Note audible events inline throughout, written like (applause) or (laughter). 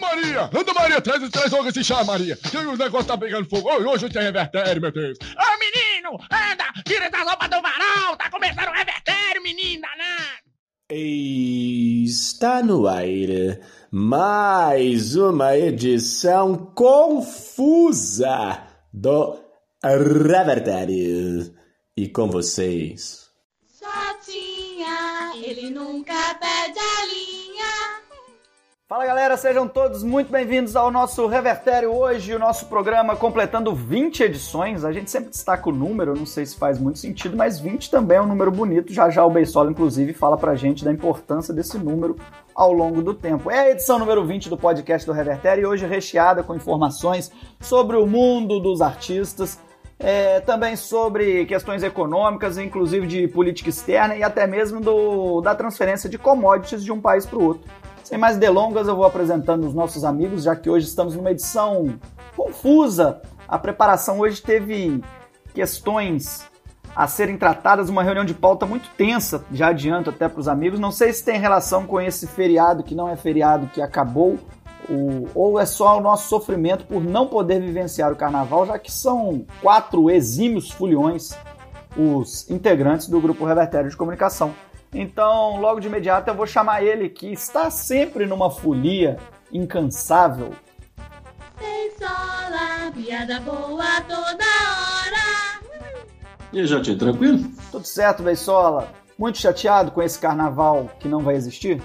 Maria! Anda, Maria, traz, traz logo esse chá, Maria. Que o negócio tá pegando fogo. Hoje tem revertério, meu Deus. Ô, menino, anda, tira essa roupa do varal. Tá começando o revertério, menino danado. Está no ar mais uma edição confusa do Revertério. E com vocês, Jotinha, ele nunca linha. Fala galera, sejam todos muito bem-vindos ao nosso Revertério. Hoje, o nosso programa completando 20 edições. A gente sempre destaca o número, não sei se faz muito sentido, mas 20 também é um número bonito. Já já o Beisola, inclusive, fala pra gente da importância desse número ao longo do tempo. É a edição número 20 do podcast do Revertério e hoje recheada com informações sobre o mundo dos artistas, é, também sobre questões econômicas, inclusive de política externa e até mesmo do, da transferência de commodities de um país para o outro. Sem mais delongas, eu vou apresentando os nossos amigos, já que hoje estamos numa edição confusa. A preparação hoje teve questões a serem tratadas, uma reunião de pauta muito tensa, já adianto até para os amigos. Não sei se tem relação com esse feriado que não é feriado que acabou, ou é só o nosso sofrimento por não poder vivenciar o carnaval, já que são quatro exímios foliões os integrantes do grupo Revertério de Comunicação. Então, logo de imediato, eu vou chamar ele, que está sempre numa folia incansável. Beisola, piada boa toda hora. E aí, Jotinho, tranquilo? Tudo certo, Beisola? Muito chateado com esse carnaval que não vai existir?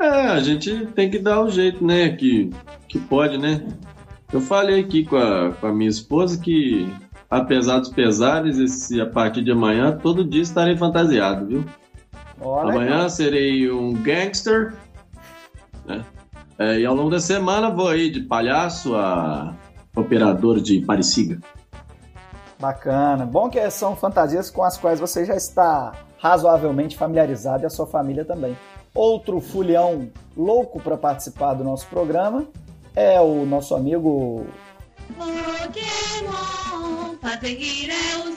É, a gente tem que dar o jeito, né? Que, que pode, né? Eu falei aqui com a, com a minha esposa que, apesar dos pesares, esse, a partir de amanhã, todo dia estarei fantasiado, viu? Olha, Amanhã serei um gangster, né? É, e ao longo da semana vou aí de palhaço a operador de Parisiga. bacana. Bom que são fantasias com as quais você já está razoavelmente familiarizado e a sua família também. Outro fulhão louco para participar do nosso programa é o nosso amigo Pokémon, é o.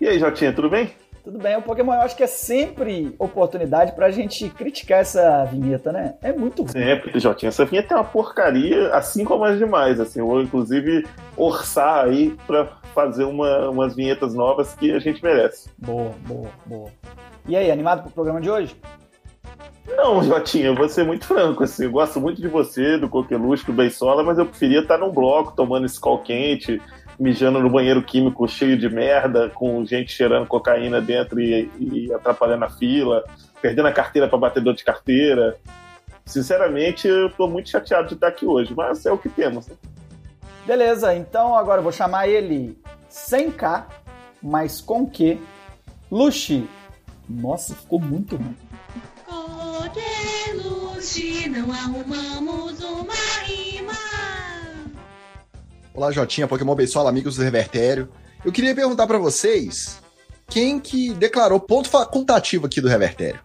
E aí, Jotinha, tudo bem? Tudo bem, o Pokémon eu acho que é sempre oportunidade pra gente criticar essa vinheta, né? É muito ruim. Sempre, Jotinha. Essa vinheta é uma porcaria, assim como as demais. Assim, eu vou, inclusive, orçar aí pra fazer uma- umas vinhetas novas que a gente merece. Boa, boa, boa. E aí, animado pro programa de hoje? Não, Jotinha, eu vou ser muito franco. Assim, eu gosto muito de você, do Coqueluche, do Beisola, mas eu preferia estar num bloco, tomando escol quente, mijando no banheiro químico cheio de merda, com gente cheirando cocaína dentro e, e atrapalhando a fila, perdendo a carteira para batedor de carteira. Sinceramente, eu tô muito chateado de estar aqui hoje, mas é o que temos. né? Beleza, então agora eu vou chamar ele sem K, mas com Q. Luxi. Nossa, ficou muito ruim. Coqueluche, não arrumamos uma Olá, Jotinha, Pokémon Beisola, amigos do Revertério. Eu queria perguntar pra vocês quem que declarou ponto facultativo aqui do Revertério.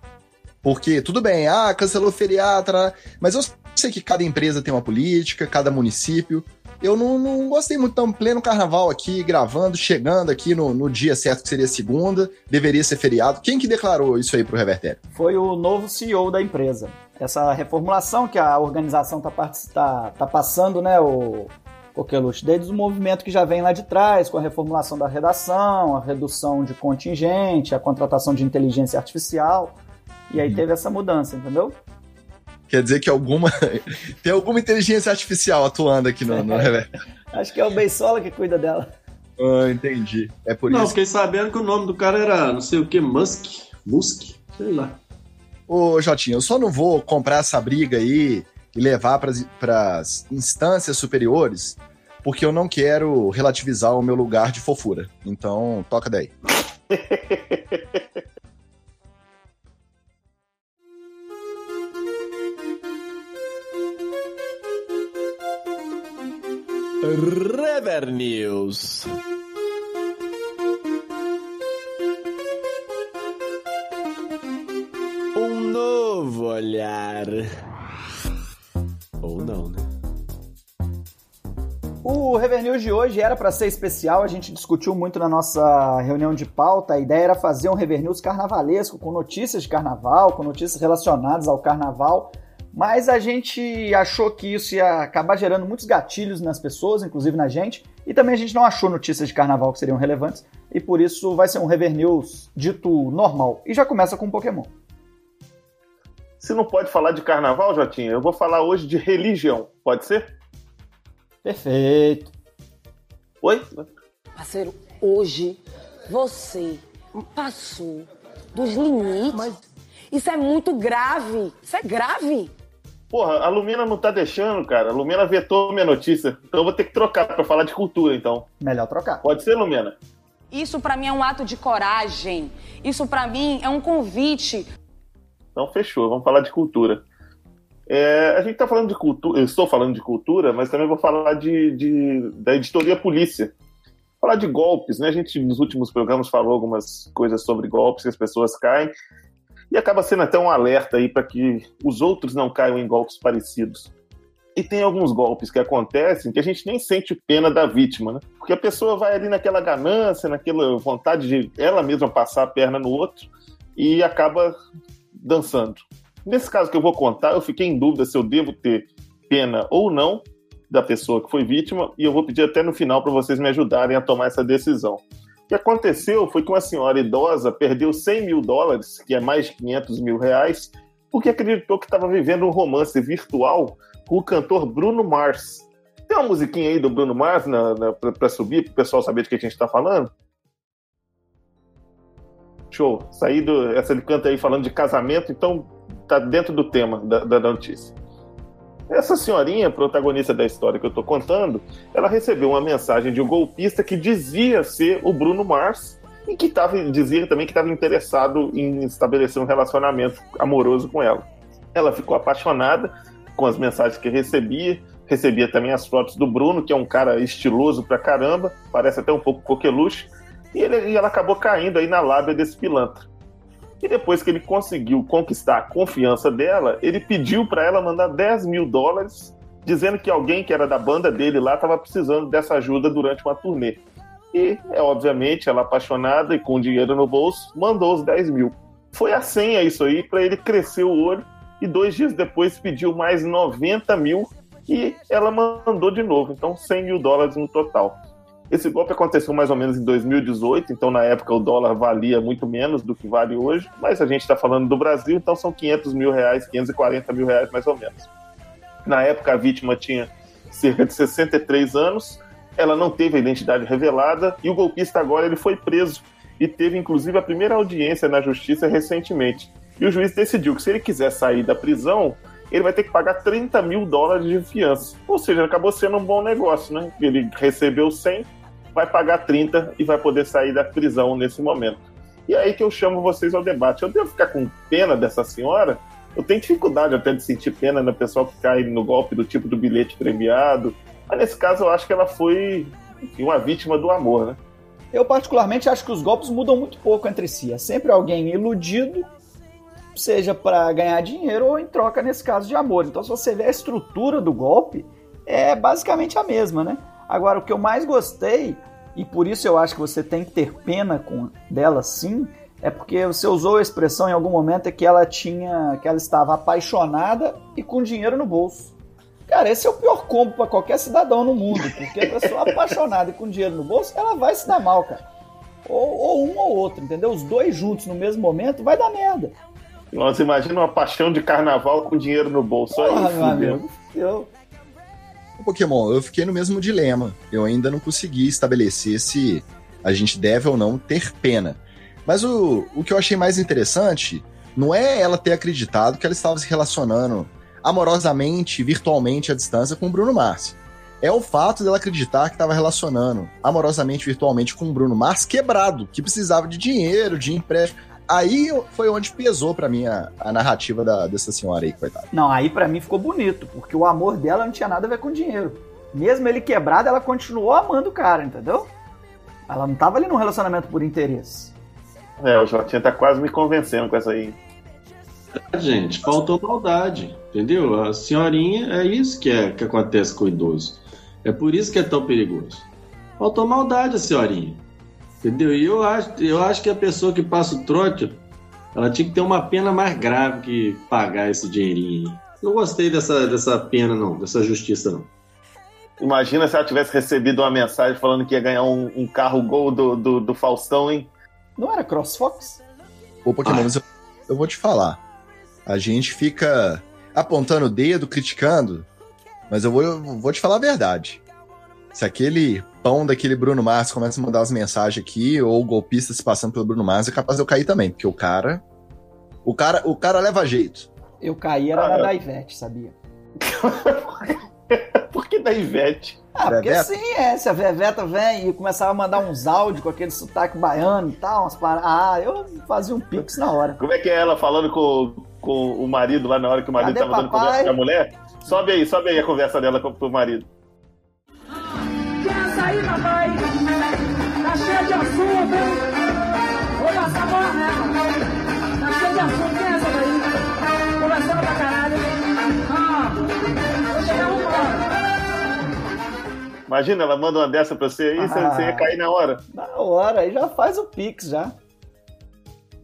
Porque, tudo bem, ah, cancelou o feriado, mas eu sei que cada empresa tem uma política, cada município. Eu não, não gostei muito, tão pleno carnaval aqui, gravando, chegando aqui no, no dia certo, que seria segunda, deveria ser feriado. Quem que declarou isso aí pro Revertério? Foi o novo CEO da empresa. Essa reformulação que a organização tá, tá, tá passando, né, o Coqueluche, desde o movimento que já vem lá de trás, com a reformulação da redação, a redução de contingente, a contratação de inteligência artificial. E aí teve essa mudança, entendeu? Quer dizer que alguma. (laughs) tem alguma inteligência artificial atuando aqui no, no Revertério. (laughs) Acho que é o Beisola que cuida dela. Ah, entendi. É por Não, isso. fiquei sabendo que o nome do cara era não sei o que, Musk. Musk? Sei lá. Ô, Jotinha, eu só não vou comprar essa briga aí e levar para as instâncias superiores, porque eu não quero relativizar o meu lugar de fofura. Então, toca daí. (laughs) Rever News. Um novo olhar. Ou não, né? O Rever News de hoje era para ser especial, a gente discutiu muito na nossa reunião de pauta. A ideia era fazer um Rever News carnavalesco, com notícias de carnaval, com notícias relacionadas ao carnaval. Mas a gente achou que isso ia acabar gerando muitos gatilhos nas pessoas, inclusive na gente, e também a gente não achou notícias de carnaval que seriam relevantes, e por isso vai ser um Rever News dito normal. E já começa com Pokémon. Se não pode falar de carnaval, Jotinha, eu vou falar hoje de religião. Pode ser? Perfeito. Oi? Parceiro, hoje você passou dos limites. Isso é muito grave. Isso é grave. Porra, a Lumina não tá deixando, cara. A Lumina vetou minha notícia. Então eu vou ter que trocar pra falar de cultura, então. Melhor trocar. Pode ser, Lumina? Isso pra mim é um ato de coragem. Isso pra mim é um convite. Então fechou, vamos falar de cultura. É, a gente tá falando de cultura, eu estou falando de cultura, mas também vou falar de, de- da editoria Polícia. Falar de golpes, né? A gente nos últimos programas falou algumas coisas sobre golpes que as pessoas caem e acaba sendo até um alerta aí para que os outros não caiam em golpes parecidos. E tem alguns golpes que acontecem que a gente nem sente pena da vítima, né? Porque a pessoa vai ali naquela ganância, naquela vontade de ela mesma passar a perna no outro e acaba dançando. Nesse caso que eu vou contar, eu fiquei em dúvida se eu devo ter pena ou não da pessoa que foi vítima, e eu vou pedir até no final para vocês me ajudarem a tomar essa decisão. O que aconteceu foi que uma senhora idosa perdeu 100 mil dólares, que é mais de 500 mil reais, porque acreditou que estava vivendo um romance virtual com o cantor Bruno Mars. Tem uma musiquinha aí do Bruno Mars para subir, para o pessoal saber de que a gente está falando? Show. Saí do. Essa ele canta aí falando de casamento, então tá dentro do tema da, da notícia. Essa senhorinha, protagonista da história que eu tô contando, ela recebeu uma mensagem de um golpista que dizia ser o Bruno Mars e que tava, dizia também que estava interessado em estabelecer um relacionamento amoroso com ela. Ela ficou apaixonada com as mensagens que recebia, recebia também as fotos do Bruno, que é um cara estiloso pra caramba, parece até um pouco coqueluche, e, ele, e ela acabou caindo aí na lábia desse pilantra. E depois que ele conseguiu conquistar a confiança dela, ele pediu para ela mandar 10 mil dólares, dizendo que alguém que era da banda dele lá estava precisando dessa ajuda durante uma turnê. E, é, obviamente, ela apaixonada e com dinheiro no bolso, mandou os 10 mil. Foi a senha isso aí para ele crescer o olho e dois dias depois pediu mais 90 mil e ela mandou de novo. Então, 100 mil dólares no total. Esse golpe aconteceu mais ou menos em 2018, então na época o dólar valia muito menos do que vale hoje, mas a gente está falando do Brasil, então são 500 mil reais, 540 mil reais mais ou menos. Na época a vítima tinha cerca de 63 anos, ela não teve a identidade revelada e o golpista agora ele foi preso e teve inclusive a primeira audiência na justiça recentemente. E o juiz decidiu que se ele quiser sair da prisão, ele vai ter que pagar 30 mil dólares de fiança. Ou seja, acabou sendo um bom negócio, né? Ele recebeu 100, vai pagar 30 e vai poder sair da prisão nesse momento. E é aí que eu chamo vocês ao debate. Eu devo ficar com pena dessa senhora? Eu tenho dificuldade até de sentir pena na pessoa que cai no golpe do tipo do bilhete premiado. Mas nesse caso eu acho que ela foi enfim, uma vítima do amor, né? Eu particularmente acho que os golpes mudam muito pouco entre si. É sempre alguém iludido seja para ganhar dinheiro ou em troca, nesse caso, de amor. Então, se você vê a estrutura do golpe, é basicamente a mesma, né? Agora, o que eu mais gostei, e por isso eu acho que você tem que ter pena com dela sim, é porque você usou a expressão em algum momento que ela tinha, que ela estava apaixonada e com dinheiro no bolso. Cara, esse é o pior combo para qualquer cidadão no mundo, porque a pessoa (laughs) apaixonada e com dinheiro no bolso, ela vai se dar mal, cara. Ou, ou um ou outro, entendeu? Os dois juntos no mesmo momento vai dar merda. Nossa, imagina uma paixão de carnaval com dinheiro no bolso. Aí, Porra, meu fudeu. amigo. Eu, Pokémon, eu fiquei no mesmo dilema. Eu ainda não consegui estabelecer se a gente deve ou não ter pena. Mas o, o que eu achei mais interessante não é ela ter acreditado que ela estava se relacionando amorosamente, virtualmente à distância com o Bruno Mars. É o fato dela acreditar que estava relacionando amorosamente, virtualmente com o Bruno Mars quebrado, que precisava de dinheiro, de empréstimo. Aí foi onde pesou pra mim a, a narrativa da- dessa senhora aí, coitada. Não, aí pra mim ficou bonito, porque o amor dela não tinha nada a ver com dinheiro. Mesmo ele quebrado, ela continuou amando o cara, entendeu? Ela não tava ali num relacionamento por interesse. É, o Jotinha tá quase me convencendo com essa aí. Gente, faltou maldade, entendeu? A senhorinha, é isso que, é, que acontece com o idoso. É por isso que é tão perigoso. Faltou maldade a senhorinha, entendeu? E eu acho, eu acho que a pessoa que passa o trote, ela tinha que ter uma pena mais grave que pagar esse dinheirinho. não gostei dessa, dessa pena, não, dessa justiça, não. Imagina se ela tivesse recebido uma mensagem falando que ia ganhar um, um carro gol do, do, do Faustão, hein? Não era CrossFox? Ô, Pokémon, Ah. mas eu, eu vou te falar. A gente fica apontando o dedo, criticando, mas eu vou, eu vou te falar a verdade. Se aquele pão daquele Bruno Mars começa a mandar as mensagens aqui, ou o golpista se passando pelo Bruno Mars, é capaz de eu cair também, porque o cara. O cara, o cara leva jeito. Eu caí, era Ah, na eu- da Ivete, sabia? (laughs) Por que da Ivete? Ah, porque Veveta? sim, é. Se a Veveta vem e começava a mandar uns áudios com aquele sotaque baiano e tal, umas paradas. Ah, eu fazia um pix na hora. Como é que é ela falando com, com o marido lá na hora que o marido Cadê tava dando papai? conversa com a mulher? Sobe aí, sobe aí a conversa dela com, com o marido. Sair, papai? Tá cheio de assunto, hein? Vou passar bola nessa. Tá cheio de assunto, quem é essa daí? Conversando pra caralho. Ah, vou chegar hora. Imagina, ela manda uma dessa pra você aí, você, Ah. você ia cair na hora. Na hora, aí já faz o pix já.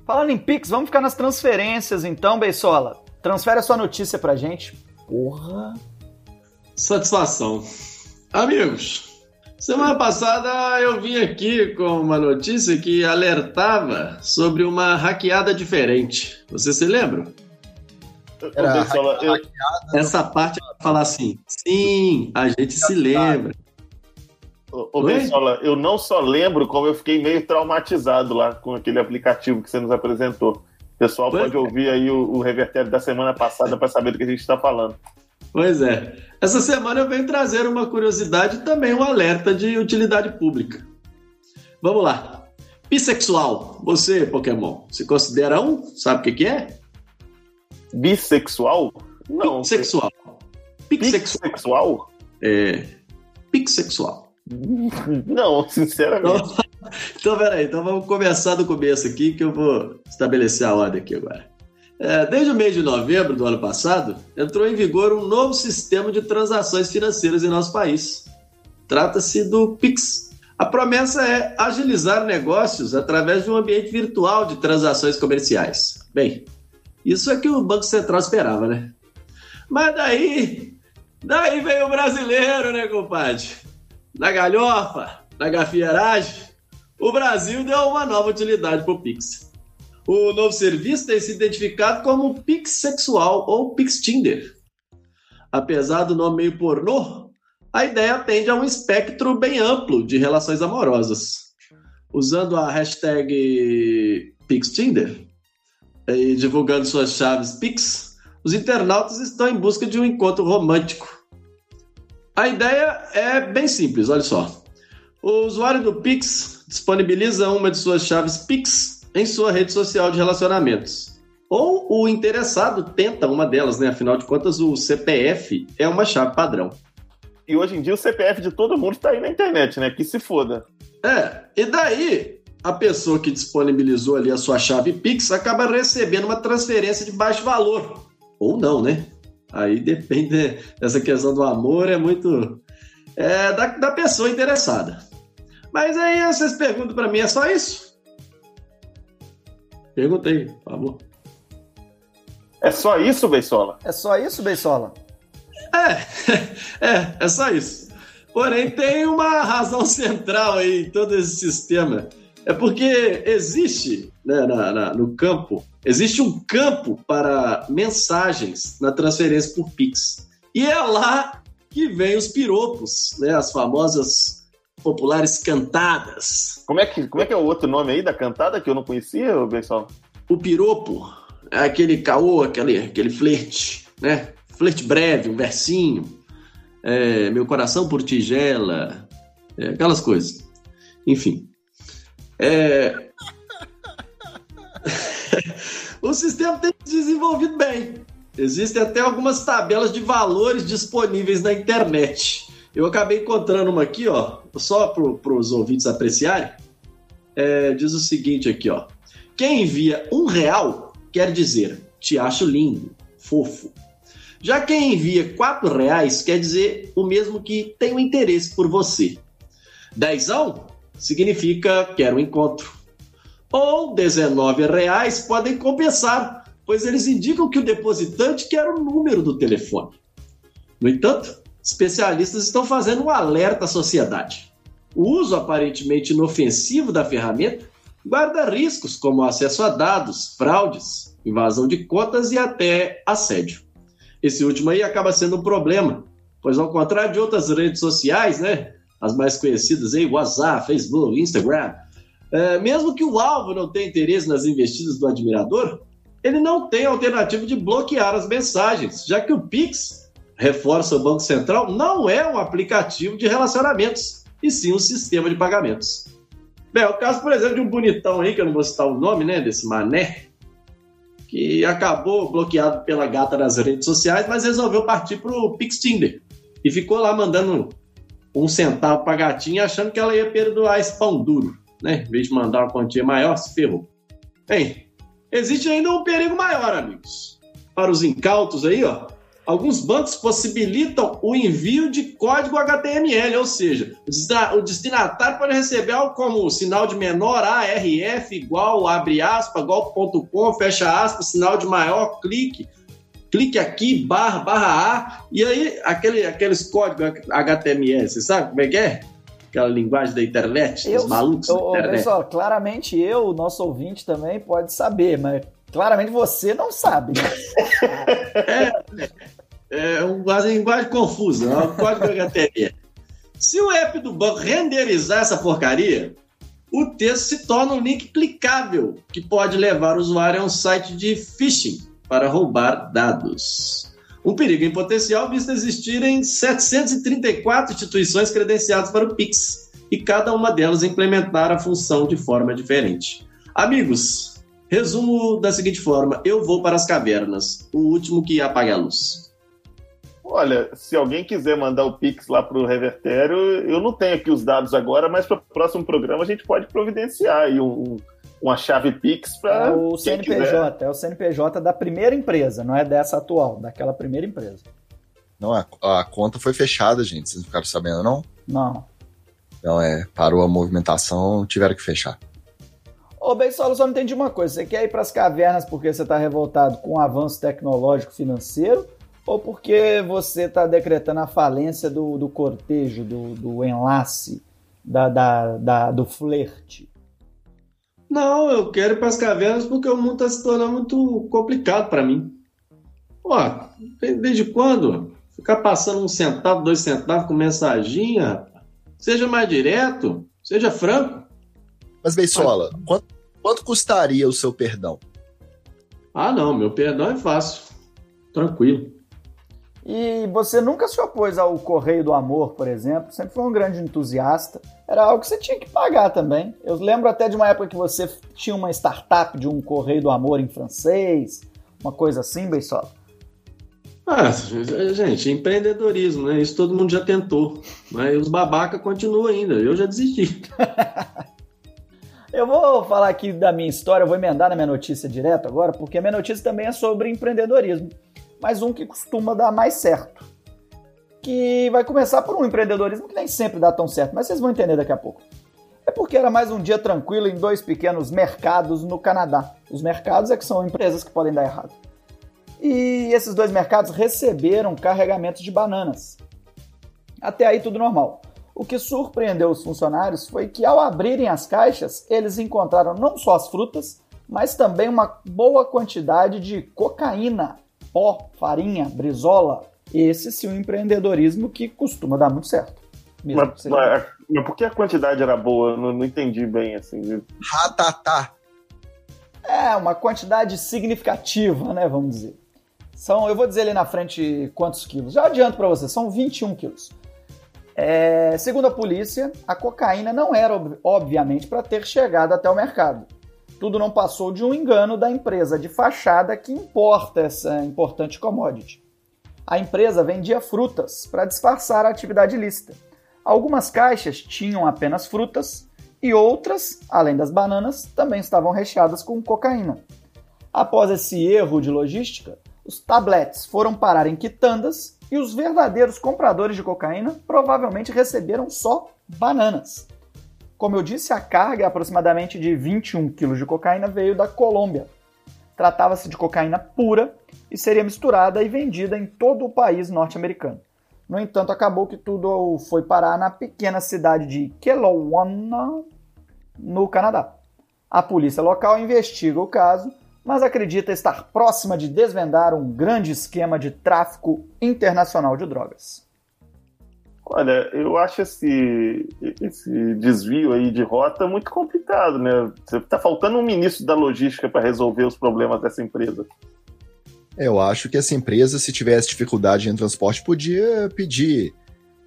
Falando em pix, vamos ficar nas transferências então, Beisola. Transfere a sua notícia pra gente. Porra. Satisfação. Amigos, semana passada eu vim aqui com uma notícia que alertava sobre uma hackeada diferente. Você se lembra? Eu, Essa parte ela fala assim: sim, a gente se lembra. ô? Bessola, eu não só lembro como eu fiquei meio traumatizado lá com aquele aplicativo que você nos apresentou. O pessoal Pois pode é. ouvir aí o, o revertério da semana passada para saber do que a gente está falando. Pois é. Essa semana eu venho trazer uma curiosidade e também um alerta de utilidade pública. Vamos lá. Bissexual. Você, Pokémon, se considera um? Sabe o que, que é? Bissexual? Não. Pixexual. Pixexual. Bissexual? É. Pixexual. Não, sinceramente. (laughs) Então, peraí, então vamos começar do começo aqui que eu vou estabelecer a ordem aqui agora. É, desde o mês de novembro do ano passado, entrou em vigor um novo sistema de transações financeiras em nosso país. Trata-se do Pix. A promessa é agilizar negócios através de um ambiente virtual de transações comerciais. Bem, isso é que o Banco Central esperava, né? Mas daí, daí veio o brasileiro, né, compadre? Na galhofa, na gafieiragem, o Brasil deu uma nova utilidade para o Pix. O novo serviço tem se identificado como Pix Sexual ou Pix Tinder. Apesar do nome meio pornô, a ideia atende a um espectro bem amplo de relações amorosas. Usando a hashtag PixTinder e divulgando suas chaves Pix, os internautas estão em busca de um encontro romântico. A ideia é bem simples, olha só. O usuário do Pix disponibiliza uma de suas chaves Pix em sua rede social de relacionamentos. Ou o interessado tenta uma delas, né? Afinal de contas, o CPF é uma chave padrão. E hoje em dia o CPF de todo mundo tá aí na internet, né? Que se foda. É, e daí a pessoa que disponibilizou ali a sua chave Pix acaba recebendo uma transferência de baixo valor. Ou não, né? Aí depende dessa questão do amor, é muito. É da, da pessoa interessada. Mas aí vocês perguntam pra mim, é só isso? Pergunta aí, por favor. É só isso, Beisola? É só isso, Beisola? É, (laughs) é, é só isso. Porém, tem uma razão central aí em todo esse sistema. É porque existe né, na- na- no campo, existe um campo para mensagens na transferência por Pix. E é lá que vem os piropos, né, as famosas populares cantadas. Como é, que, como é que é o outro nome aí da cantada que eu não conhecia, Beisola? O piropo é aquele caô, aquele, aquele flerte, né? Flerte breve, um versinho. É, meu coração por tigela. é, aquelas coisas. Enfim. É... (laughs) o sistema tem se desenvolvido bem. Existem até algumas tabelas de valores disponíveis na internet. Eu acabei encontrando uma aqui, ó, só para os ouvintes apreciarem. É, diz o seguinte aqui, ó. Quem envia um real quer dizer te acho lindo, fofo. Já quem envia quatro reais quer dizer o mesmo que tenho interesse por você. Dezão significa quero um encontro. Ou 19 reais podem compensar pois eles indicam que o depositante quer o número do telefone. No entanto, especialistas estão fazendo um alerta à sociedade. O uso aparentemente inofensivo da ferramenta guarda riscos como acesso a dados, fraudes, invasão de contas e até assédio. Esse último aí acaba sendo um problema, pois ao contrário de outras redes sociais, né, as mais conhecidas aí, WhatsApp, Facebook, Instagram, é, mesmo que o alvo não tenha interesse nas investidas do admirador, ele não tem alternativa de bloquear as mensagens, já que o Pix, reforça o Banco Central, não é um aplicativo de relacionamentos, e sim um sistema de pagamentos. Bem, é o caso, por exemplo, de um bonitão aí, que eu não vou citar o nome, né, desse mané, que acabou bloqueado pela gata nas redes sociais, mas resolveu partir pro Pix Tinder. E ficou lá mandando um centavo pra gatinha, achando que ela ia perdoar esse pão duro, né? Em vez de mandar uma quantia maior, se ferrou. Bem, existe ainda um perigo maior, amigos. Para os incautos aí, ó, alguns bancos possibilitam o envio de código HTML, ou seja, o destinatário pode receber algo como sinal de menor ARF igual, abre aspas, com, fecha aspas, sinal de maior, clique, clique aqui, barra, barra A, e aí aquele, aqueles códigos HTML, você sabe como é que é? Aquela linguagem da internet, Eu, dos malucos ô, da internet. pessoal, claramente eu, o nosso ouvinte também pode saber, mas claramente você não sabe. Né? (laughs) É uma linguagem confusa, é um código HTML. Se o app do banco renderizar essa porcaria, o texto se torna um link clicável que pode levar o usuário a um site de phishing para roubar dados. Um perigo em potencial visto existirem 734 instituições credenciadas para o Pix e cada uma delas implementar a função de forma diferente. Amigos, resumo da seguinte forma: eu vou para as cavernas, o último que apaga a luz. Olha, se alguém quiser mandar o Pix lá pro Revertério, eu não tenho aqui os dados agora, mas para o próximo programa a gente pode providenciar aí um, uma chave Pix para É o CNPJ, é o CNPJ da primeira empresa, não é dessa atual, daquela primeira empresa. Não, a, a conta foi fechada, gente. Vocês não ficaram sabendo, não? Não. Então, é, parou a movimentação, tiveram que fechar. Ô, Beisola, só não entendi uma coisa. Você quer ir para as cavernas porque você está revoltado com o avanço tecnológico financeiro ou porque você está decretando a falência do, do cortejo, do, do enlace, da, da, da- do flerte? Não, eu quero ir para as cavernas porque o mundo está se tornando muito complicado para mim. Pô, desde quando? Ficar passando um centavo, dois centavos com mensaginha. Seja mais direto, seja franco. Mas, Beisola, quanto, quanto custaria o seu perdão? Ah, não, meu perdão é fácil. Tranquilo. E você nunca se opôs ao Correio do Amor, por exemplo, sempre foi um grande entusiasta. Era algo que você tinha que pagar também. Eu lembro até de uma época que você tinha uma startup de um Correio do Amor em francês, uma coisa assim, Beisola. Ah, gente, empreendedorismo, né? Isso todo mundo já tentou. Mas os babaca continuam ainda. Eu já desisti. (laughs) Eu vou falar aqui da minha história, eu vou emendar na minha notícia direto agora, porque a minha notícia também é sobre empreendedorismo, mas um que costuma dar mais certo. Que vai começar por um empreendedorismo que nem sempre dá tão certo, mas vocês vão entender daqui a pouco. É porque era mais um dia tranquilo em dois pequenos mercados no Canadá. Os mercados é que são empresas que podem dar errado. E esses dois mercados receberam carregamentos de bananas. Até aí tudo normal. O que surpreendeu os funcionários foi que, ao abrirem as caixas, eles encontraram não só as frutas, mas também uma boa quantidade de cocaína, pó, farinha, brizola. Esse sim, um empreendedorismo que costuma dar muito certo. Mas, mas- mas por que a quantidade era boa? Eu Não, não entendi bem, assim. Ratatá. É, uma quantidade significativa, né? Vamos dizer. São, eu vou dizer ali na frente quantos quilos. Já adianto para você, são 21 quilos. É, segundo a polícia, a cocaína não era, ob- obviamente, para ter chegado até o mercado. Tudo não passou de um engano da empresa de fachada que importa essa importante commodity. A empresa vendia frutas para disfarçar a atividade ilícita. Algumas caixas tinham apenas frutas e outras, além das bananas, também estavam recheadas com cocaína. Após esse erro de logística, os tablets foram parar em quitandas e os verdadeiros compradores de cocaína provavelmente receberam só bananas. Como eu disse, a carga, aproximadamente de 21 quilos de cocaína, veio da Colômbia. Tratava-se de cocaína pura e seria misturada e vendida em todo o país norte-americano. No entanto, acabou que tudo foi parar na pequena cidade de Kelowna, no Canadá. A polícia local investiga o caso, mas acredita estar próxima de desvendar um grande esquema de tráfico internacional de drogas. Olha, eu acho esse, esse desvio aí de rota muito complicado, né? Tá faltando um ministro da logística para resolver os problemas dessa empresa. Eu acho que essa empresa, se tivesse dificuldade em transporte, podia pedir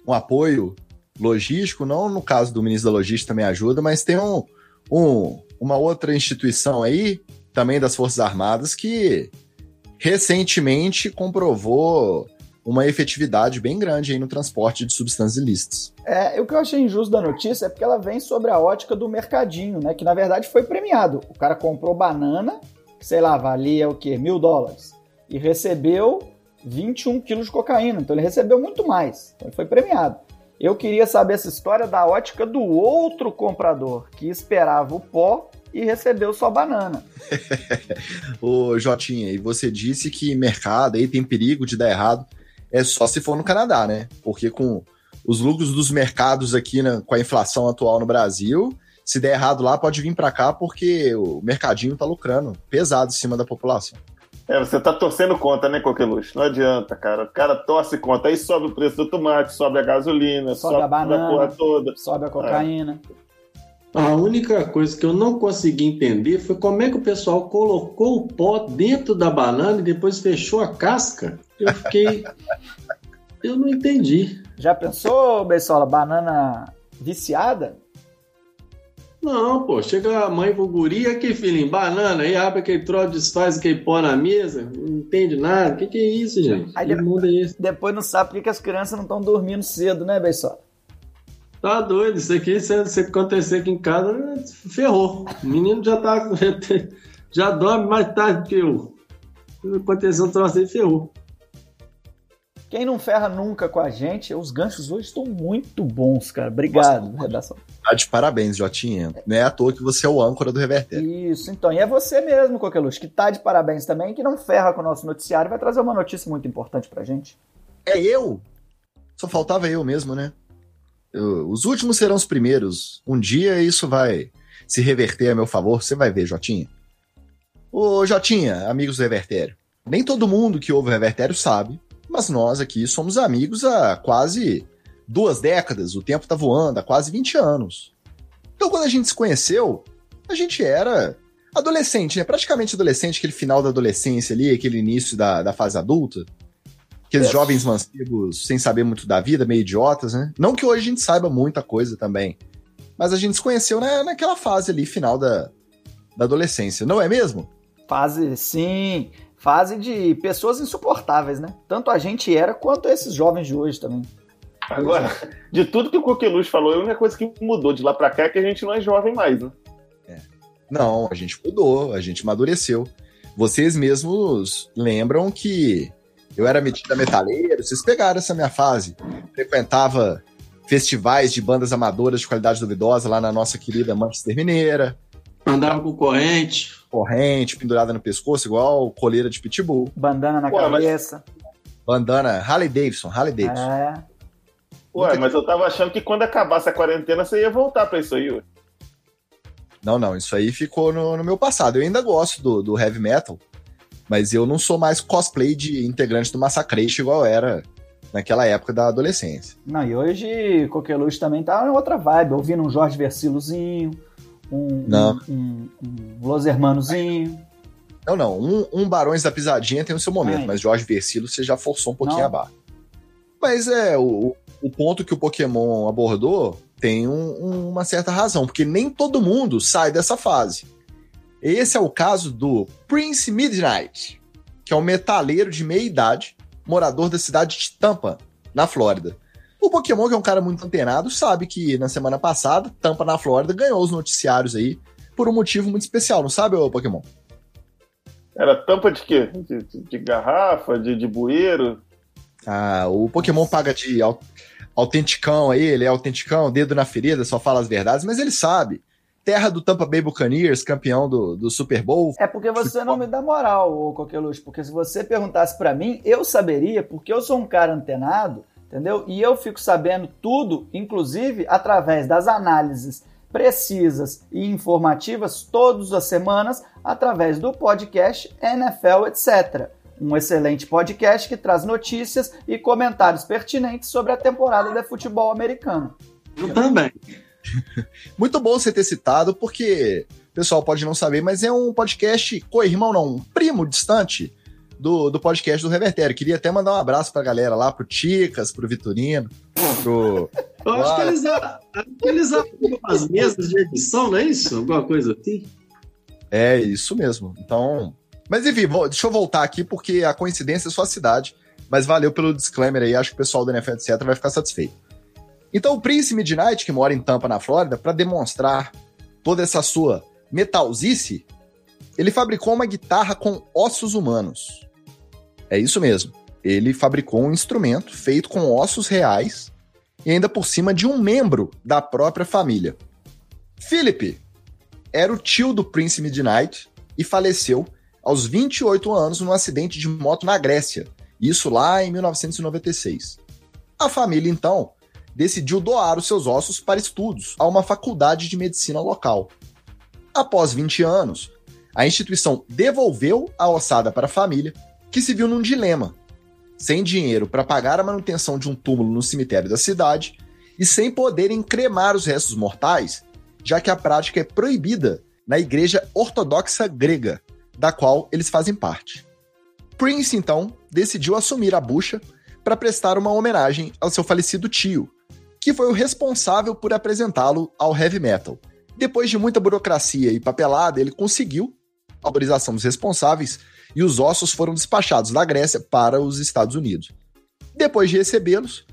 um apoio logístico, não no caso do ministro da Logística também ajuda, mas tem um, um, uma outra instituição aí, também das Forças Armadas, que recentemente comprovou uma efetividade bem grande aí no transporte de substâncias ilícitas. É, o que eu achei injusto da notícia é porque ela vem sobre a ótica do mercadinho, né? Que na verdade foi premiado. O cara comprou banana, que sei lá, valia o quê? Mil dólares. E recebeu 21 quilos de cocaína. Então ele recebeu muito mais. Então ele foi premiado. Eu queria saber essa história da ótica do outro comprador, que esperava o pó e recebeu só banana. (laughs) Ô, Jotinha, e você disse que mercado aí tem perigo de dar errado é só se for no Canadá, né? Porque com os lucros dos mercados aqui né, com a inflação atual no Brasil, se der errado lá, pode vir para cá porque o mercadinho tá lucrando pesado em cima da população. É, você tá torcendo conta, né, Coqueluche? Não adianta, cara. O cara torce conta. Aí sobe o preço do tomate, sobe a gasolina, sobe, sobe a banana, a porra toda. Sobe a cocaína. É. A única coisa que eu não consegui entender foi como é que o pessoal colocou o pó dentro da banana e depois fechou a casca. Eu fiquei. (laughs) eu não entendi. Já pensou, Bessola, banana viciada? Não, pô, chega a mãe pro guri, aqui, filhinho, banana, aí abre aquele troço, desfaz aquele pó na mesa, não entende nada. O que, que é isso, gente? Aí que mundo é esse? Depois não sabe por que as crianças não estão dormindo cedo, né, Bessola? Tá doido, isso aqui, se, se acontecer aqui em casa, ferrou. O menino já tá. (laughs) Já dorme mais tarde que eu. Se acontecer um troço aí, ferrou. Quem não ferra nunca com a gente, os ganchos hoje estão muito bons, cara. Obrigado, Nossa, redação. Tá de parabéns, Jotinha. Não é à toa que você é o âncora do Reverter. Isso, então. E é você mesmo, Coqueluche, que tá de parabéns também, que não ferra com o nosso noticiário, vai trazer uma notícia muito importante pra gente. É eu? Só faltava eu mesmo, né? Os últimos serão os primeiros. Um dia isso vai se reverter a meu favor, você vai ver, Jotinha. Ô, Jotinha, amigos do Revertério. Nem todo mundo que ouve o Revertério sabe, mas nós aqui somos amigos há quase duas décadas. O tempo tá voando, há quase 20 anos. Então, quando a gente se conheceu, a gente era adolescente, né? Praticamente adolescente, aquele final da adolescência ali, aquele início da, da fase adulta. Aqueles jovens mancebos sem saber muito da vida, meio idiotas, né? Não que hoje a gente saiba muita coisa também. Mas a gente se conheceu né, naquela fase ali, final da, da adolescência, não é mesmo? Fase, sim. Fase de pessoas insuportáveis, né? Tanto a gente era quanto esses jovens de hoje também. Agora, de tudo que o Coqueluche falou, a única coisa que mudou de lá pra cá é que a gente não é jovem mais, né? É. Não, a gente mudou, a gente amadureceu. Vocês mesmos lembram que eu era metido a metaleiro, vocês pegaram essa minha fase. Frequentava festivais de bandas amadoras de qualidade duvidosa lá na nossa querida Manchester Mineira. Andava com corrente. Corrente, pendurada no pescoço, igual coleira de pitbull. Bandana na Pô, cabeça. Mas... Bandana Harley Davidson, Harley Davidson. É. Ué, mas eu tava achando que quando acabasse a quarentena você ia voltar pra isso aí, ué. Não, não, isso aí ficou no, no meu passado. Eu ainda gosto do, do heavy metal. Mas eu não sou mais cosplay de integrante do Massacration igual era naquela época da adolescência. Não, e hoje Coqueluche também tá em outra vibe, ouvindo um Jorge Versilozinho, um, não. um, um, um Los Hermanozinho. Não, não, um, um, Barões da Pisadinha tem o seu momento, Ai. mas Jorge Versilo você já forçou um pouquinho não. a barra. Mas é, o, o ponto que o Pokémon abordou tem um, uma certa razão, porque nem todo mundo sai dessa fase. Esse é o caso do Prince Midnight, que é um metaleiro de meia idade, morador da cidade de Tampa, na Flórida. O Pokémon, que é um cara muito antenado, sabe que na semana passada, Tampa, na Flórida, ganhou os noticiários aí por um motivo muito especial, não sabe, ô Pokémon? Era tampa de quê? De, de, de garrafa, de, de bueiro? Ah, o Pokémon paga de autenticão aí, ele é autenticão, dedo na ferida, só fala as verdades, mas ele sabe terra do Tampa Bay Buccaneers, campeão do, do Super Bowl. É porque você não me dá moral, ô Coqueluche, porque se você perguntasse pra mim, eu saberia, porque eu sou um cara antenado, entendeu? E eu fico sabendo tudo, inclusive através das análises precisas e informativas todas as semanas através do podcast NFL etc. Um excelente podcast que traz notícias e comentários pertinentes sobre a temporada de futebol americano. Eu também. (laughs) Muito bom você ter citado, porque o pessoal pode não saber, mas é um podcast co-irmão, não, um primo distante do, do podcast do Revertério. Queria até mandar um abraço pra galera lá, pro Ticas, pro Vitorino, pro. (laughs) Eu acho que eles, eles arrumam as mesas de edição, não é isso? Alguma coisa assim? É, isso mesmo. Então. Mas enfim, vou- deixa eu voltar aqui, porque a coincidência é só a cidade. Mas valeu pelo disclaimer aí, acho que o pessoal do NFL etc vai ficar satisfeito. Então, o Prince Midnight, que mora em Tampa, na Flórida, para demonstrar toda essa sua metalzice, ele fabricou uma guitarra com ossos humanos. É isso mesmo. Ele fabricou um instrumento feito com ossos reais e ainda por cima de um membro da própria família. Philip era o tio do Prince Midnight e faleceu aos 28 anos num acidente de moto na Grécia. Isso lá em 1996. A família, então, decidiu doar os seus ossos para estudos a uma faculdade de medicina local. Após 20 anos, a instituição devolveu a ossada para a família, que se viu num dilema. Sem dinheiro para pagar a manutenção de um túmulo no cemitério da cidade e sem poderem cremar os restos mortais, já que a prática é proibida na Igreja Ortodoxa Grega, da qual eles fazem parte. Prince, então, decidiu assumir a bucha para prestar uma homenagem ao seu falecido tio, que foi o responsável por apresentá-lo ao heavy metal. Depois de muita burocracia e papelada, ele conseguiu a autorização dos responsáveis e os ossos foram despachados da Grécia para os Estados Unidos. Depois de recebê-los,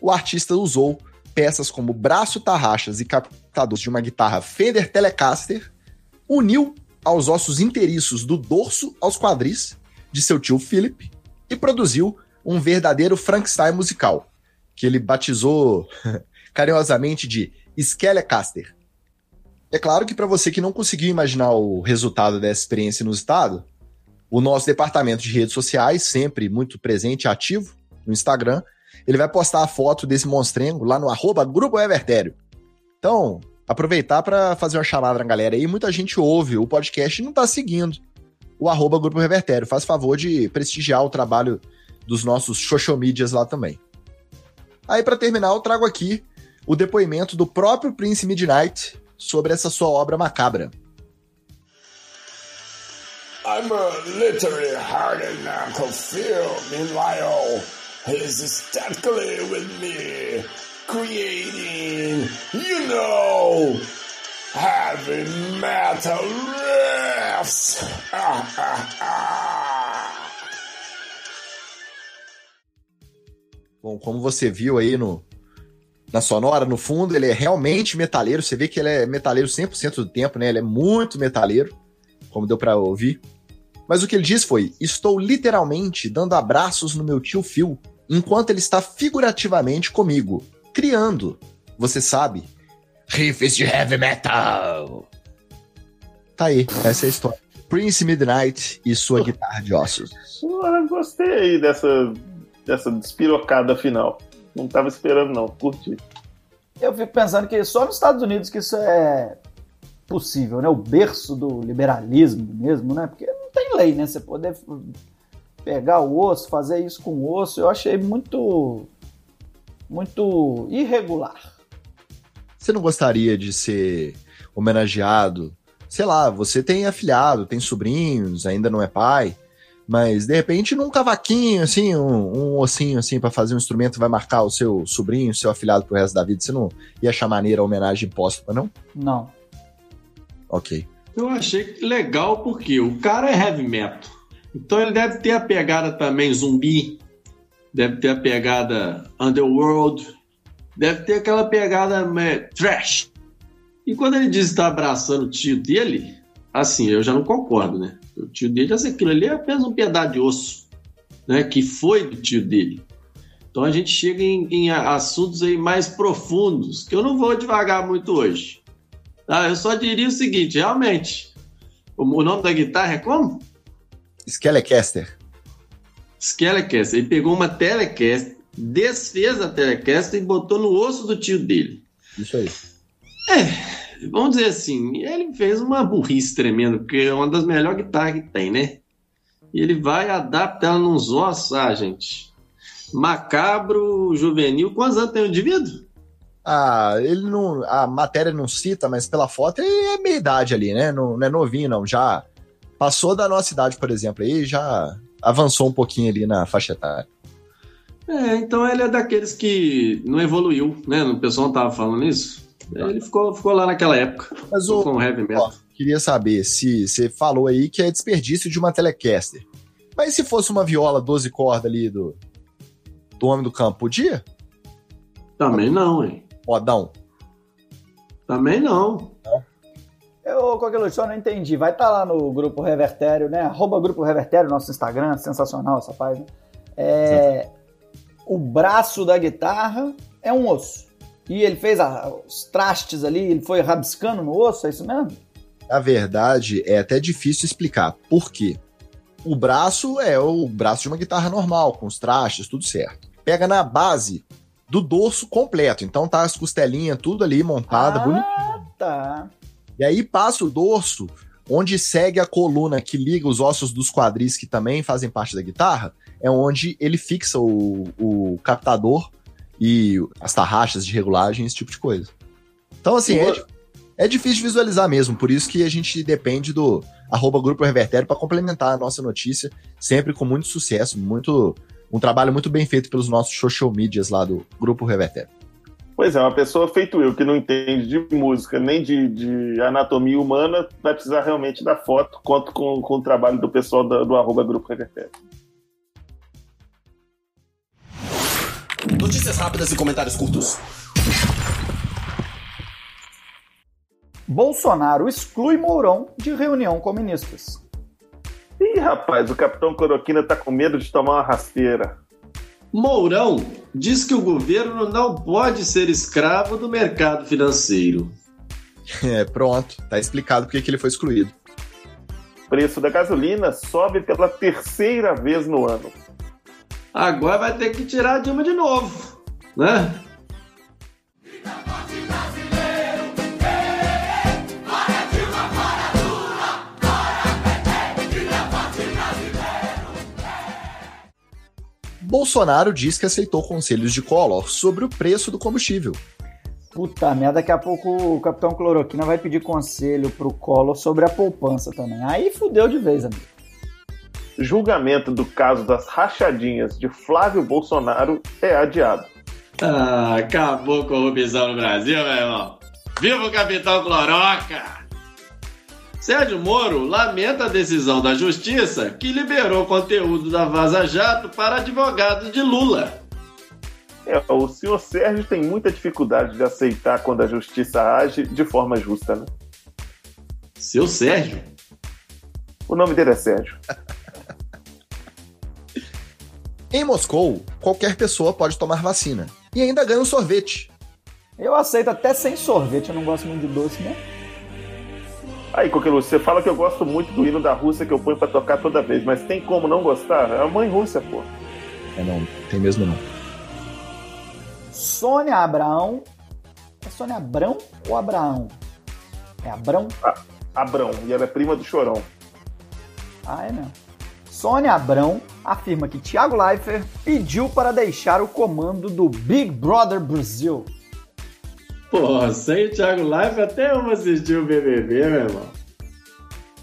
o artista usou peças como braço tarraxas e captadores de uma guitarra Fender Telecaster, uniu aos ossos inteiriços do dorso aos quadris de seu tio Philip e produziu um verdadeiro Frankenstein musical, que ele batizou (laughs) carinhosamente de Skelecaster. É claro que para você que não conseguiu imaginar o resultado dessa experiência no estado, o nosso departamento de redes sociais, sempre muito presente e ativo no Instagram, ele vai postar a foto desse monstrengo lá no arroba Grupo Evertério. Então, aproveitar para fazer uma chamada na galera aí. Muita gente ouve o podcast e não tá seguindo o arroba Grupo Revertério. Faz favor de prestigiar o trabalho dos nossos social lá também. Aí, para terminar, eu trago aqui o depoimento do próprio Prince Midnight sobre essa sua obra macabra. I'm a literally hard and knuckle Phil. Meanwhile, he's aesthetically with me, creating, you know, heavy metal riffs. (laughs) Bom, como você viu aí no, na sonora, no fundo, ele é realmente metaleiro. Você vê que ele é metaleiro 100% do tempo, né? Ele é muito metaleiro, como deu pra ouvir. Mas o que ele disse foi: Estou literalmente dando abraços no meu tio Phil, enquanto ele está figurativamente comigo, criando, você sabe, riffs de heavy metal. Tá aí, essa é a história. Prince Midnight e sua (laughs) guitarra de ossos. Porra, gostei aí dessa, dessa despirocada final. Não tava esperando, não. Curti. Eu fico pensando que só nos Estados Unidos que isso é possível, né? O berço do liberalismo mesmo, né? Porque não tem lei, né? Você poder pegar o osso, fazer isso com o osso, eu achei muito muito irregular. Você não gostaria de ser homenageado? Sei lá, você tem afilhado, tem sobrinhos, ainda não é pai, mas de repente num cavaquinho, assim, um, um ossinho assim para fazer um instrumento vai marcar o seu sobrinho, seu afilhado pro resto da vida, você não ia achar maneira a homenagem póstuma, não? Não. Ok. Eu achei legal porque o cara é heavy metal. Então ele deve ter a pegada também zumbi, deve ter a pegada underworld, deve ter aquela pegada né, trash. E quando ele diz que está abraçando o tio dele, assim, eu já não concordo, né? O tio dele, sei, aquilo ali é apenas um pedaço de osso, né? Que foi do tio dele. Então a gente chega em, em assuntos aí mais profundos, que eu não vou devagar muito hoje. Tá, eu só diria o seguinte, realmente, o, o nome da guitarra é como? Skelecaster. Skelecaster. Ele pegou uma Telecaster, desfez a Telecaster e botou no osso do tio dele. Isso aí. É, vamos dizer assim, ele fez uma burrice tremenda, porque é uma das melhores guitarras que tem, né? E ele vai adaptar ela nos ossos, ah, gente. Macabro, juvenil. Quantos anos tem o indivíduo? Ah, ele não. A matéria não cita, mas pela foto ele é meia idade ali, né? Não, não é novinho, não. Já passou da nossa idade, por exemplo, aí já avançou um pouquinho ali na faixa etária. É, então ele é daqueles que não evoluiu, né? O pessoal não tava falando isso. Ele ficou, ficou lá naquela época. Mas o, com heavy metal. ó, queria saber se você falou aí que é desperdício de uma Telecaster. Mas se fosse uma viola 12 cordas ali do, do Homem do Campo, podia? Também não, hein? Modão. Também não. Eu, Coqueluche, só não entendi. Vai estar lá no Grupo Revertério, né? Arroba Grupo Revertério, nosso Instagram, sensacional essa página. É, o braço da guitarra é um osso. E ele fez a- os trastes ali, ele foi rabiscando no osso, é isso mesmo? Na verdade, é até difícil explicar. Por quê? O braço é o braço de uma guitarra normal, com os trastes, tudo certo. Pega na base do dorso completo. Então tá as costelinhas, tudo ali montada, Ah. bonito. Tá. E aí passa o dorso, onde segue a coluna que liga os ossos dos quadris, que também fazem parte da guitarra, é onde ele fixa o, o captador e as tarraxas de regulagem, esse tipo de coisa. Então, assim, é, di- é difícil de visualizar mesmo, por isso que a gente depende do arroba Grupo Revertério para complementar a nossa notícia, sempre com muito sucesso, muito um trabalho muito bem feito pelos nossos social medias lá do Grupo Revertério. Pois é, uma pessoa feito eu, que não entende de música nem de, de anatomia humana, vai precisar realmente da foto. Conto com, com o trabalho do pessoal do, do arroba Grupo Revertério. Notícias rápidas e comentários curtos. Bolsonaro exclui Mourão de reunião com ministros. Ih, rapaz, o Capitão Coroquina tá com medo de tomar uma rasteira. Mourão diz que o governo não pode ser escravo do mercado financeiro. É, pronto, tá explicado porque que ele foi excluído. Preço da gasolina sobe pela terceira vez no ano. Agora vai ter que tirar a Dilma de novo, né? Bolsonaro diz que aceitou conselhos de Collor sobre o preço do combustível. Puta merda, daqui a pouco o Capitão Cloroquina vai pedir conselho pro Collor sobre a poupança também. Aí fudeu de vez, amigo. Julgamento do caso das rachadinhas de Flávio Bolsonaro é adiado. Ah, acabou a corrupção no Brasil, meu irmão. Viva o Capitão Cloroca! Sérgio Moro lamenta a decisão da Justiça que liberou conteúdo da Vaza Jato para advogados de Lula. É, o senhor Sérgio tem muita dificuldade de aceitar quando a justiça age de forma justa, né? Seu Sérgio? O nome dele é Sérgio. (laughs) Em Moscou, qualquer pessoa pode tomar vacina e ainda ganha um sorvete. Eu aceito até sem sorvete, eu não gosto muito de doce, né? Aí, Coqueluche, você fala que eu gosto muito do hino da Rússia que eu ponho pra tocar toda vez, mas tem como não gostar? É a mãe Rússia, pô. É não, tem mesmo não. Sônia Abraão. É Sônia Abrão ou Abraão? É Abrão? Abrão, e ela é prima do Chorão. Ah, é mesmo. Sônia Abrão afirma que Thiago Leifert pediu para deixar o comando do Big Brother Brasil. Pô, sem o Thiago Live até eu vou assistir o BBB, meu irmão.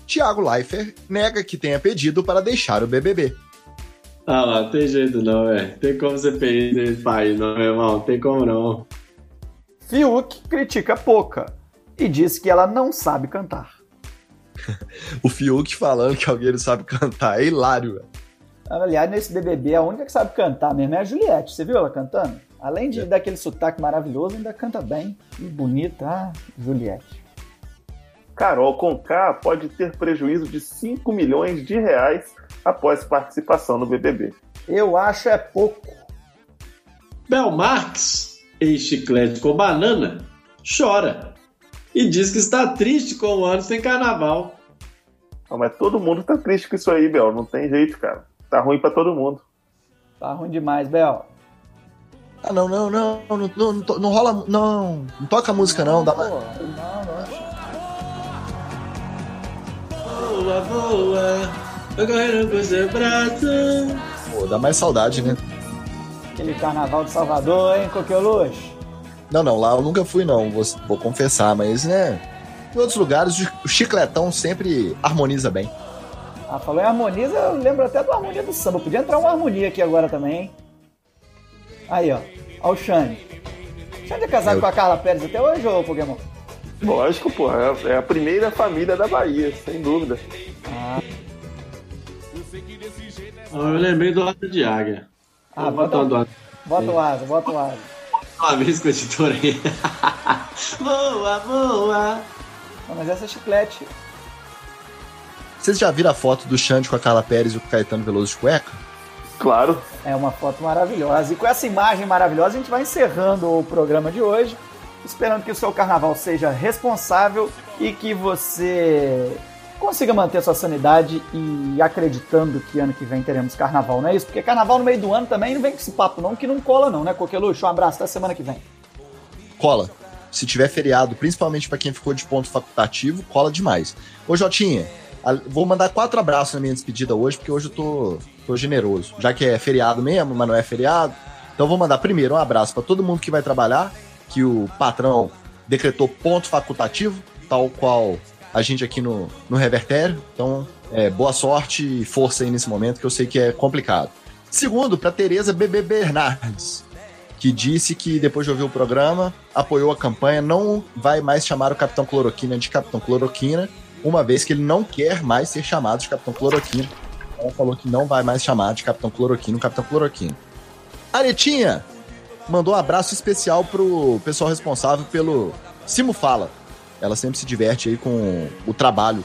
Tiago Leifert nega que tenha pedido para deixar o BBB. Ah lá, tem jeito não, velho. Tem como você pedir esse país, não, meu irmão. Tem como não. Fiuk critica Poca e diz que ela não sabe cantar. (laughs) O Fiuk falando que alguém não sabe cantar é hilário, velho. Aliás, nesse BBB, a única que sabe cantar mesmo é a Juliette. Você viu ela cantando? Além de daquele sotaque maravilhoso, ainda canta bem e bonita. Ah, Juliette. Carol Conká pode ter prejuízo de 5 milhões de reais após participação no BBB. Eu acho é pouco. Bel Marx, ex-chiclete com banana, chora. e diz que está triste com o ano sem carnaval. Não, mas todo mundo tá triste com isso aí, Bel. Não tem jeito, cara. Tá ruim pra todo mundo. Tá ruim demais, Bel. Ah, não, não, não, não, não, não, não rola, não, não toca a música não, dá Pô, não, não. Voa, voa, eu correndo com seu braço. Pô, dá mais saudade, né? Aquele carnaval de Salvador, hein, Coqueluche? Não, não, lá eu nunca fui não, vou, vou confessar, mas né, em outros lugares o chicletão sempre harmoniza bem. Ah, falou em harmoniza, eu lembro até do harmonia do samba. Podia entrar uma harmonia aqui agora também, hein? Aí, ó. Ó o Xande. Xande é casado Eu- com a Carla Pérez até hoje, ô Pokémon? Lógico, pô. É a- é primeira família da Bahia, sem dúvida. Ah, Ah, Eu lembrei do Asa de Águia. Ah, bota- botar o bota o asa, bota o asa. Uma vez com a editora aí. voa, voa. Não, mas essa é chiclete. Vocês já viram a foto do Xande com a Carla Pérez e o Caetano Veloso de cueca? Claro. É uma foto maravilhosa. E com essa imagem maravilhosa, a gente vai encerrando o programa de hoje. Esperando que o seu carnaval seja responsável e que você consiga manter sua sanidade e acreditando que ano que vem teremos carnaval, não é isso? Porque carnaval no meio do ano também não vem com esse papo não, que não cola não, né, Coqueluche? Um abraço, até semana que vem. Cola. Se tiver feriado, principalmente pra quem ficou de ponto facultativo, cola demais. Ô Jotinha, vou mandar quatro abraços na minha despedida hoje, porque hoje eu tô, tô generoso. Já que é feriado mesmo, mas não é feriado. Então vou mandar primeiro um abraço pra todo mundo que vai trabalhar, que o patrão decretou ponto facultativo, tal qual a gente aqui no, no Revertério. Então, é, boa sorte e força aí nesse momento, que eu sei que é complicado. Segundo, pra Tereza Bebê Bernardes, que disse que depois de ouvir o programa, apoiou a campanha, não vai mais chamar o Capitão Cloroquina de Capitão Cloroquina, uma vez que ele não quer mais ser chamado de Capitão Cloroquina. Ela falou que não vai mais chamar de Capitão Cloroquina o Capitão Cloroquina. Aretinha mandou um abraço especial pro pessoal responsável pelo Simo Fala. Ela sempre se diverte aí com o trabalho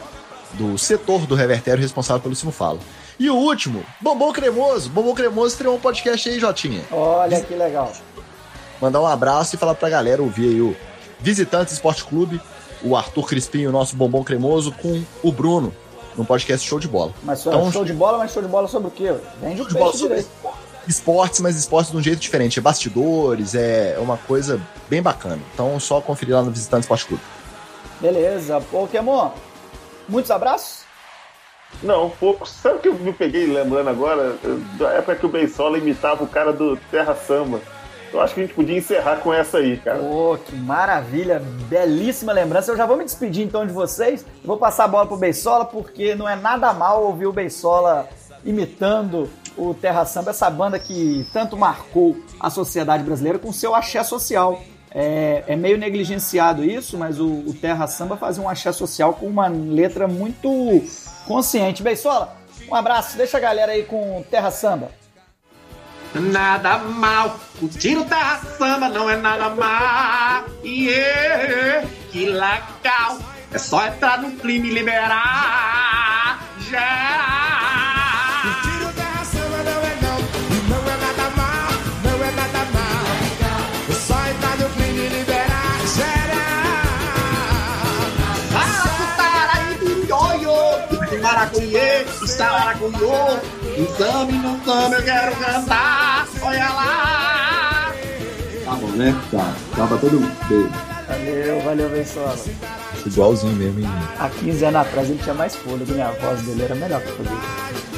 do setor do Revertério responsável pelo Simo Fala. E o último, Bombom Cremoso. Bombom Cremoso estreou um podcast aí, Jotinha. Olha que legal. Mandar um abraço e falar pra galera ouvir aí o Visitantes Esporte Clube, o Arthur Crispim, o nosso bombom cremoso, com o Bruno, num podcast show de bola. Mas Então, show de bola, mas show de bola sobre o quê? Vende o Show de bola sobre esportes, mas esportes de um jeito diferente. É bastidores, é uma coisa bem bacana. Então, só conferir lá no Visitantes Esporte Clube. Beleza. Pokémon, muitos abraços? Não, pouco. Sabe o que eu me peguei lembrando agora? Da época que o Bensola imitava o cara do Terra Samba. Eu acho que a gente podia encerrar com essa aí, cara. Pô, que maravilha, belíssima lembrança. Eu já vou me despedir então de vocês. Eu vou passar a bola pro Beisola, porque não é nada mal ouvir o Beisola imitando o Terra Samba, essa banda que tanto marcou a sociedade brasileira com seu axé social. É, é meio negligenciado isso, mas o, o Terra Samba fazia um axé social com uma letra muito consciente. Beisola, um abraço, deixa a galera aí com Terra Samba. Nada mal, o terra samba não é nada mal. Yeah, que legal, é só entrar no clima e liberar. Já. Maracujê, está maracujô. No samba e no samba eu quero cantar, olha lá. Tá bom, né? Tá. Tá pra todo mundo. Beijo. Valeu, valeu, Beisola. Igualzinho mesmo, hein? Há 15 anos atrás ele tinha mais fôlego, né? A voz dele era melhor que a dele.